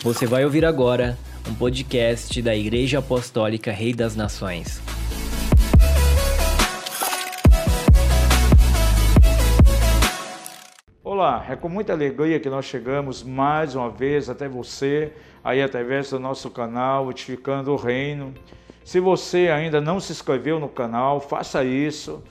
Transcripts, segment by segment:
Você vai ouvir agora um podcast da Igreja Apostólica Rei das Nações. Olá, é com muita alegria que nós chegamos mais uma vez até você, aí através do nosso canal, Edificando o Reino. Se você ainda não se inscreveu no canal, faça isso,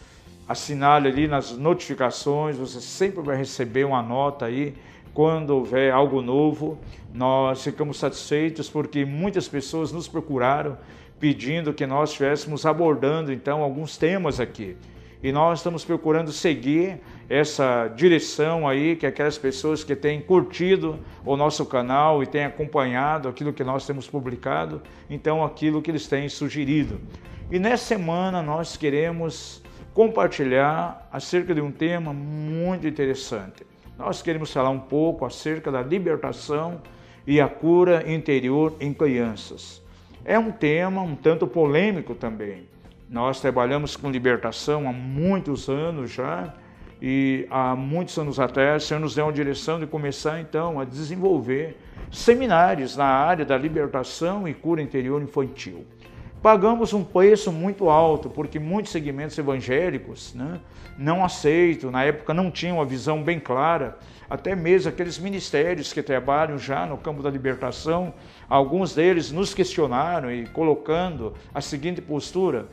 assinale ali nas notificações, você sempre vai receber uma nota aí quando houver algo novo, nós ficamos satisfeitos porque muitas pessoas nos procuraram pedindo que nós estivéssemos abordando então alguns temas aqui. E nós estamos procurando seguir essa direção aí que aquelas pessoas que têm curtido o nosso canal e têm acompanhado aquilo que nós temos publicado, então aquilo que eles têm sugerido. E nessa semana nós queremos compartilhar acerca de um tema muito interessante nós queremos falar um pouco acerca da libertação e a cura interior em crianças. É um tema um tanto polêmico também. Nós trabalhamos com libertação há muitos anos já e há muitos anos atrás o Senhor nos deu uma direção de começar então a desenvolver seminários na área da libertação e cura interior infantil. Pagamos um preço muito alto, porque muitos segmentos evangélicos né, não aceitam, na época não tinham uma visão bem clara, até mesmo aqueles ministérios que trabalham já no campo da libertação, alguns deles nos questionaram e colocando a seguinte postura: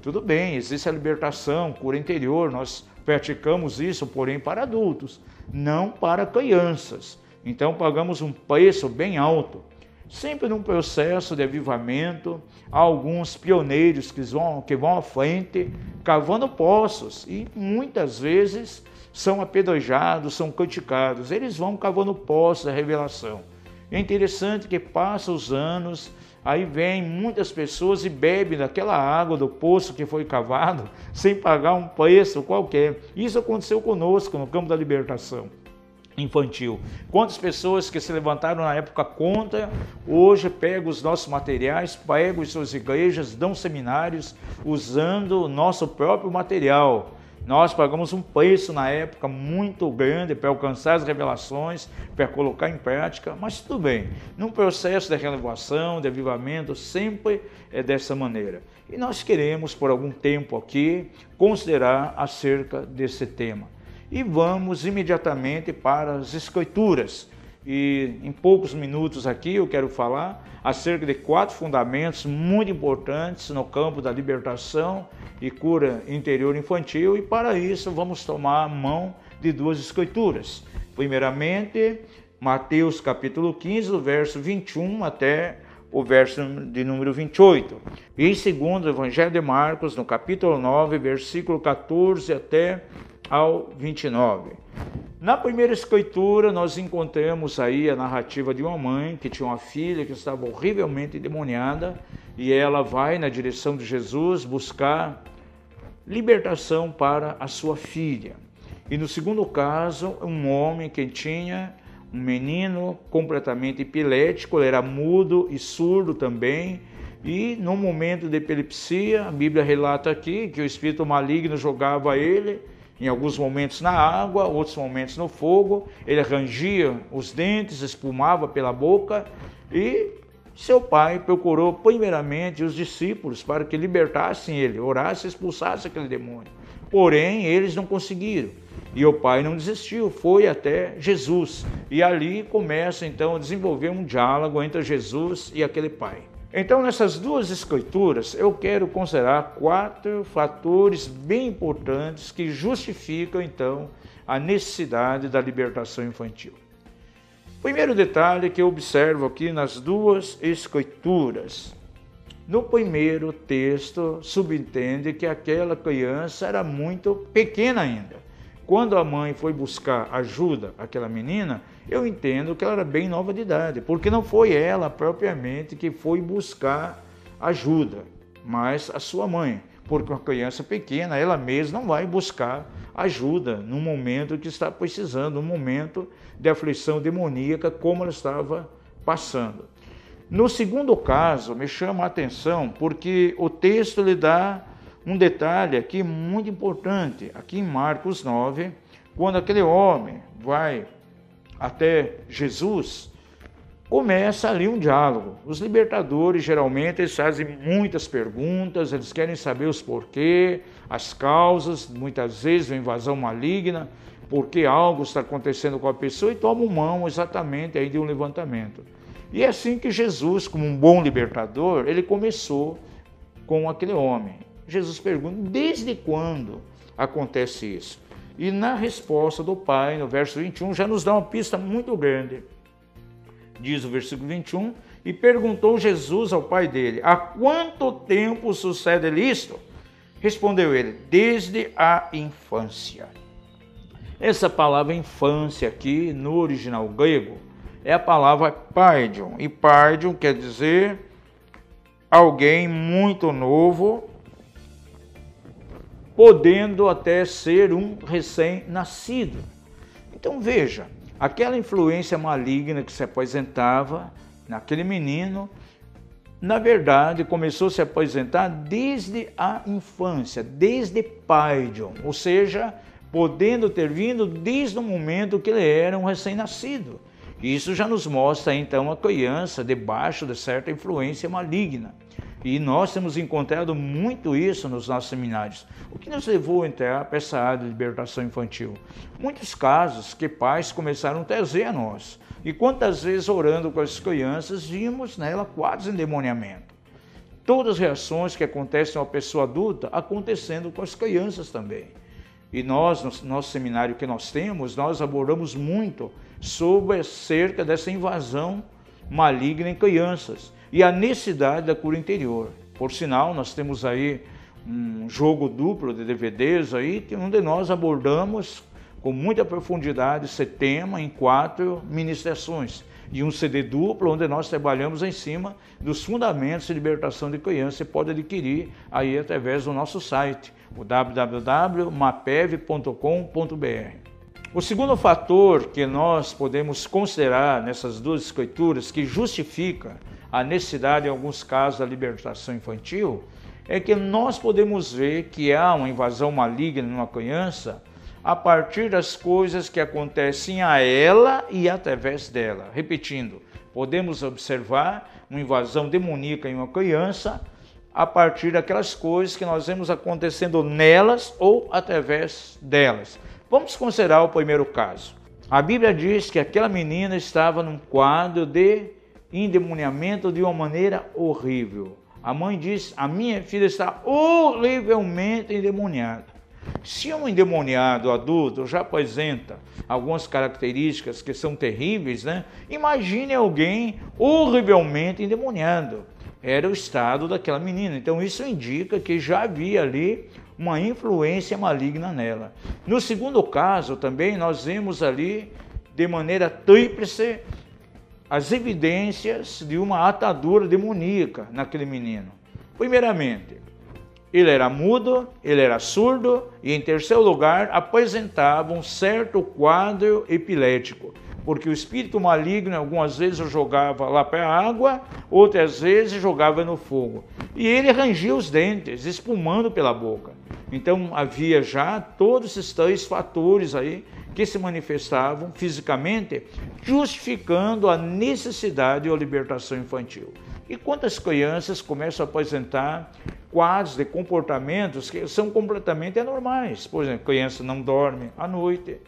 tudo bem, existe a libertação, cura interior, nós praticamos isso, porém para adultos, não para crianças. Então pagamos um preço bem alto sempre num processo de avivamento, há alguns pioneiros que vão, que vão à frente, cavando poços, e muitas vezes são apedrejados, são criticados. Eles vão cavando poços da revelação. É interessante que passam os anos, aí vem muitas pessoas e bebem daquela água do poço que foi cavado, sem pagar um preço qualquer. Isso aconteceu conosco no campo da libertação infantil. Quantas pessoas que se levantaram na época contra, hoje pegam os nossos materiais, pegam as suas igrejas, dão seminários usando o nosso próprio material. Nós pagamos um preço na época muito grande para alcançar as revelações, para colocar em prática, mas tudo bem. Num processo de renovação, de avivamento, sempre é dessa maneira. E nós queremos, por algum tempo aqui, considerar acerca desse tema e vamos imediatamente para as Escrituras. E em poucos minutos aqui eu quero falar acerca de quatro fundamentos muito importantes no campo da libertação e cura interior infantil, e para isso vamos tomar a mão de duas escrituras. Primeiramente, Mateus capítulo 15, do verso 21 até o verso de número 28. E segundo o Evangelho de Marcos, no capítulo 9, versículo 14 até ao 29. Na primeira escritura, nós encontramos aí a narrativa de uma mãe que tinha uma filha que estava horrivelmente endemoniada e ela vai na direção de Jesus buscar libertação para a sua filha. E no segundo caso, um homem que tinha um menino completamente epilético, ele era mudo e surdo também, e no momento de epilepsia, a Bíblia relata aqui que o espírito maligno jogava ele em alguns momentos na água, outros momentos no fogo. Ele rangia os dentes, espumava pela boca e seu pai procurou primeiramente os discípulos para que libertassem ele, orassem expulsassem aquele demônio. Porém, eles não conseguiram. E o pai não desistiu, foi até Jesus. E ali começa então a desenvolver um diálogo entre Jesus e aquele pai. Então, nessas duas escrituras, eu quero considerar quatro fatores bem importantes que justificam, então, a necessidade da libertação infantil. Primeiro detalhe que eu observo aqui nas duas escrituras. No primeiro texto, subentende que aquela criança era muito pequena ainda. Quando a mãe foi buscar ajuda àquela menina, eu entendo que ela era bem nova de idade, porque não foi ela propriamente que foi buscar ajuda, mas a sua mãe. Porque uma criança pequena, ela mesma não vai buscar ajuda no momento que está precisando, um momento de aflição demoníaca, como ela estava passando. No segundo caso, me chama a atenção porque o texto lhe dá um detalhe aqui muito importante, aqui em Marcos 9, quando aquele homem vai até Jesus, começa ali um diálogo. Os libertadores geralmente eles fazem muitas perguntas, eles querem saber os porquê, as causas, muitas vezes uma invasão maligna, porque algo está acontecendo com a pessoa e tomam mão exatamente aí de um levantamento. E é assim que Jesus, como um bom libertador, ele começou com aquele homem. Jesus pergunta: desde quando acontece isso? E na resposta do Pai, no verso 21, já nos dá uma pista muito grande. Diz o versículo 21, e perguntou Jesus ao pai dele: Há quanto tempo sucede isto? Respondeu ele: Desde a infância. Essa palavra infância aqui, no original grego, é a palavra paidion. E paidion quer dizer alguém muito novo, podendo até ser um recém-nascido. Então veja, aquela influência maligna que se apresentava naquele menino, na verdade, começou a se apresentar desde a infância, desde paidion, ou seja, podendo ter vindo desde o momento que ele era um recém-nascido. Isso já nos mostra então a criança debaixo de certa influência maligna. E nós temos encontrado muito isso nos nossos seminários. O que nos levou a entrar para essa área de libertação infantil? Muitos casos que pais começaram a trazer a nós. E quantas vezes orando com as crianças, vimos nela quase endemoniamento. Todas as reações que acontecem a uma pessoa adulta acontecendo com as crianças também. E nós, no nosso seminário que nós temos, nós abordamos muito sobre acerca dessa invasão maligna em crianças e a necessidade da cura interior. Por sinal, nós temos aí um jogo duplo de DVDs aí, onde nós abordamos com muita profundidade esse tema em quatro ministrações. E um CD duplo, onde nós trabalhamos em cima dos fundamentos de libertação de criança. Você pode adquirir aí através do nosso site, o www.mapev.com.br. O segundo fator que nós podemos considerar nessas duas escrituras que justifica a necessidade, em alguns casos, da libertação infantil, é que nós podemos ver que há uma invasão maligna numa criança a partir das coisas que acontecem a ela e através dela. Repetindo, podemos observar uma invasão demoníaca em uma criança a partir daquelas coisas que nós vemos acontecendo nelas ou através delas. Vamos considerar o primeiro caso. A Bíblia diz que aquela menina estava num quadro de endemoniamento de uma maneira horrível. A mãe diz: A minha filha está horrivelmente endemoniada. Se um endemoniado adulto já apresenta algumas características que são terríveis, né? Imagine alguém horrivelmente endemoniado. Era o estado daquela menina. Então isso indica que já havia ali uma influência maligna nela. No segundo caso, também nós vemos ali de maneira tríplice as evidências de uma atadura demoníaca naquele menino. Primeiramente, ele era mudo, ele era surdo e, em terceiro lugar, apresentava um certo quadro epilético, porque o espírito maligno algumas vezes jogava lá para a água, outras vezes jogava no fogo. E ele rangia os dentes, espumando pela boca. Então havia já todos esses três fatores aí que se manifestavam fisicamente, justificando a necessidade de uma libertação infantil. E quantas crianças começam a apresentar quadros de comportamentos que são completamente anormais? Por exemplo, criança não dorme à noite.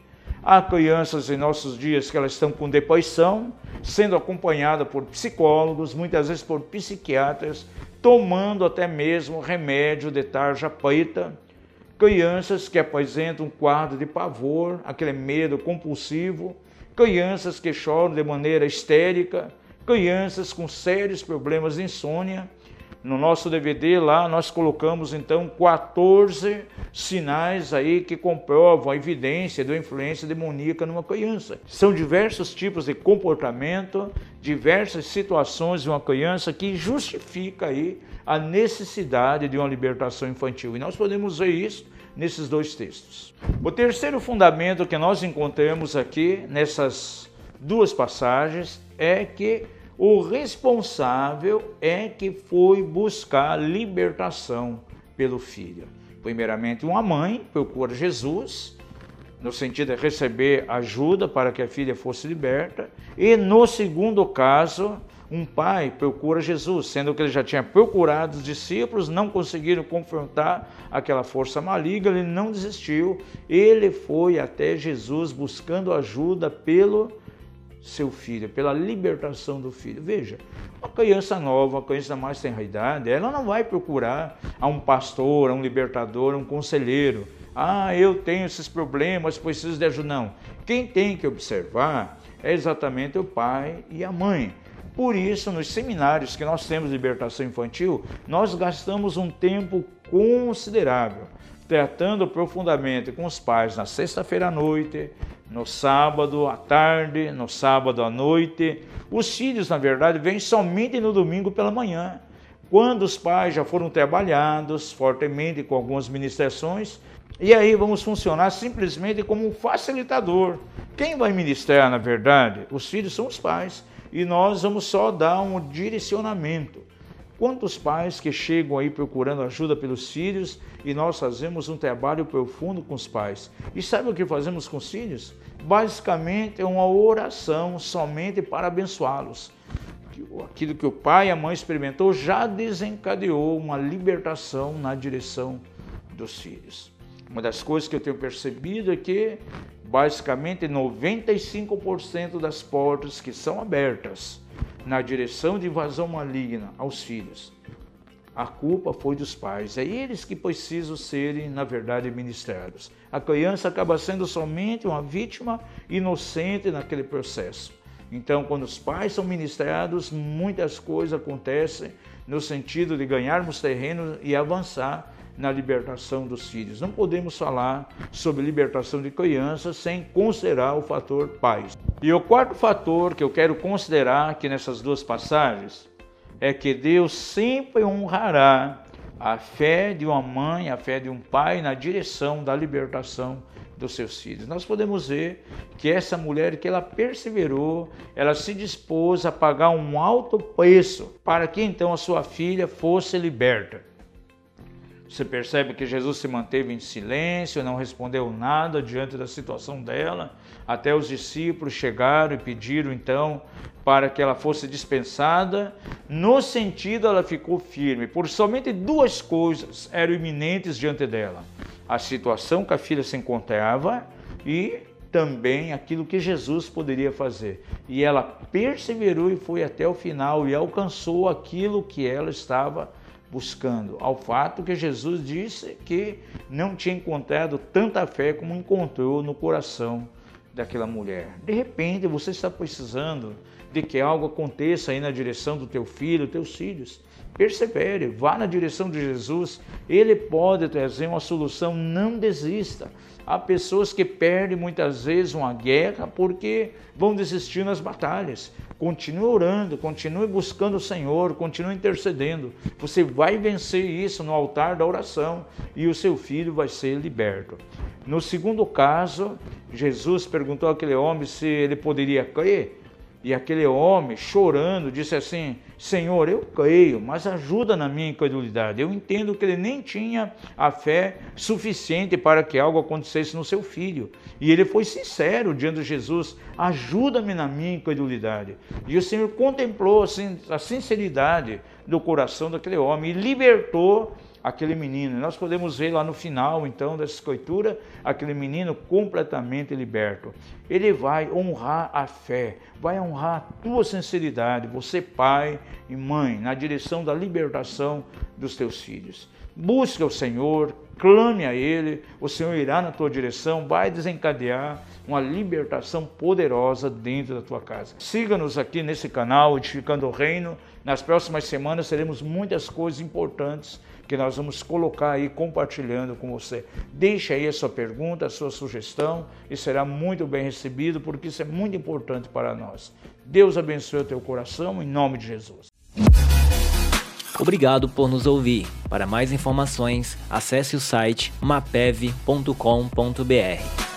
Há crianças em nossos dias que elas estão com depressão, sendo acompanhada por psicólogos, muitas vezes por psiquiatras, tomando até mesmo remédio de tarja preta. Crianças que apresentam um quadro de pavor, aquele medo compulsivo, crianças que choram de maneira histérica, crianças com sérios problemas de insônia. No nosso DVD lá nós colocamos então 14 sinais aí que comprovam a evidência da influência demoníaca numa criança. São diversos tipos de comportamento, diversas situações de uma criança que justifica aí a necessidade de uma libertação infantil. E nós podemos ver isso nesses dois textos. O terceiro fundamento que nós encontramos aqui nessas duas passagens é que o responsável é que foi buscar libertação pelo filho. Primeiramente, uma mãe procura Jesus no sentido de receber ajuda para que a filha fosse liberta. E no segundo caso, um pai procura Jesus, sendo que ele já tinha procurado os discípulos, não conseguiram confrontar aquela força maligna, ele não desistiu, ele foi até Jesus buscando ajuda pelo seu filho, pela libertação do filho. Veja, uma criança nova, uma criança mais tenra idade, ela não vai procurar a um pastor, a um libertador, a um conselheiro. Ah, eu tenho esses problemas, preciso de ajuda. Não. Quem tem que observar é exatamente o pai e a mãe. Por isso, nos seminários que nós temos de libertação infantil, nós gastamos um tempo considerável tratando profundamente com os pais na sexta-feira à noite, no sábado à tarde, no sábado à noite. Os filhos, na verdade, vêm somente no domingo pela manhã, quando os pais já foram trabalhados fortemente com algumas ministrações, e aí vamos funcionar simplesmente como um facilitador. Quem vai ministrar, na verdade? Os filhos são os pais e nós vamos só dar um direcionamento. Quantos pais que chegam aí procurando ajuda pelos filhos e nós fazemos um trabalho profundo com os pais. E sabe o que fazemos com os filhos? Basicamente é uma oração somente para abençoá-los. Aquilo que o pai e a mãe experimentou já desencadeou uma libertação na direção dos filhos. Uma das coisas que eu tenho percebido é que basicamente 95% das portas que são abertas na direção de invasão maligna aos filhos, a culpa foi dos pais. É eles que precisam serem, na verdade, ministrados. A criança acaba sendo somente uma vítima inocente naquele processo. Então, quando os pais são ministrados, muitas coisas acontecem no sentido de ganharmos terreno e avançar na libertação dos filhos. Não podemos falar sobre libertação de crianças sem considerar o fator pais. E o quarto fator que eu quero considerar aqui nessas duas passagens é que Deus sempre honrará a fé de uma mãe, a fé de um pai na direção da libertação dos seus filhos. Nós podemos ver que essa mulher que ela perseverou, ela se dispôs a pagar um alto preço para que então a sua filha fosse liberta. Você percebe que Jesus se manteve em silêncio, não respondeu nada diante da situação dela, até os discípulos chegaram e pediram então para que ela fosse dispensada. No sentido, ela ficou firme, por somente duas coisas eram iminentes diante dela: a situação que a filha se encontrava e também aquilo que Jesus poderia fazer. E ela perseverou e foi até o final e alcançou aquilo que ela estava buscando, ao fato que Jesus disse que não tinha encontrado tanta fé como encontrou no coração daquela mulher. De repente, você está precisando de que algo aconteça aí na direção do teu filho, teus filhos. Persevere, vá na direção de Jesus, ele pode trazer uma solução, não desista. Há pessoas que perdem muitas vezes uma guerra porque vão desistir nas batalhas. Continue orando, continue buscando o Senhor, continue intercedendo. Você vai vencer isso no altar da oração e o seu filho vai ser liberto. No segundo caso, Jesus perguntou àquele homem se ele poderia crer. E aquele homem, chorando, disse assim: Senhor, eu creio, mas ajuda na minha incredulidade. Eu entendo que ele nem tinha a fé suficiente para que algo acontecesse no seu filho. E ele foi sincero diante de Jesus: ajuda-me na minha incredulidade. E o Senhor contemplou assim, a sinceridade do coração daquele homem e libertou aquele menino. Nós podemos ver lá no final, então, dessa escritura, aquele menino completamente liberto. Ele vai honrar a fé, vai honrar a tua sinceridade, você pai e mãe, na direção da libertação dos teus filhos. Busca o Senhor, clame a Ele, o Senhor irá na tua direção, vai desencadear uma libertação poderosa dentro da tua casa. Siga-nos aqui nesse canal, Edificando o Reino. Nas próximas semanas teremos muitas coisas importantes que nós vamos colocar aí compartilhando com você. Deixe aí a sua pergunta, a sua sugestão e será muito bem recebido, porque isso é muito importante para nós. Deus abençoe o teu coração, em nome de Jesus. Obrigado por nos ouvir. Para mais informações, acesse o site mapev.com.br.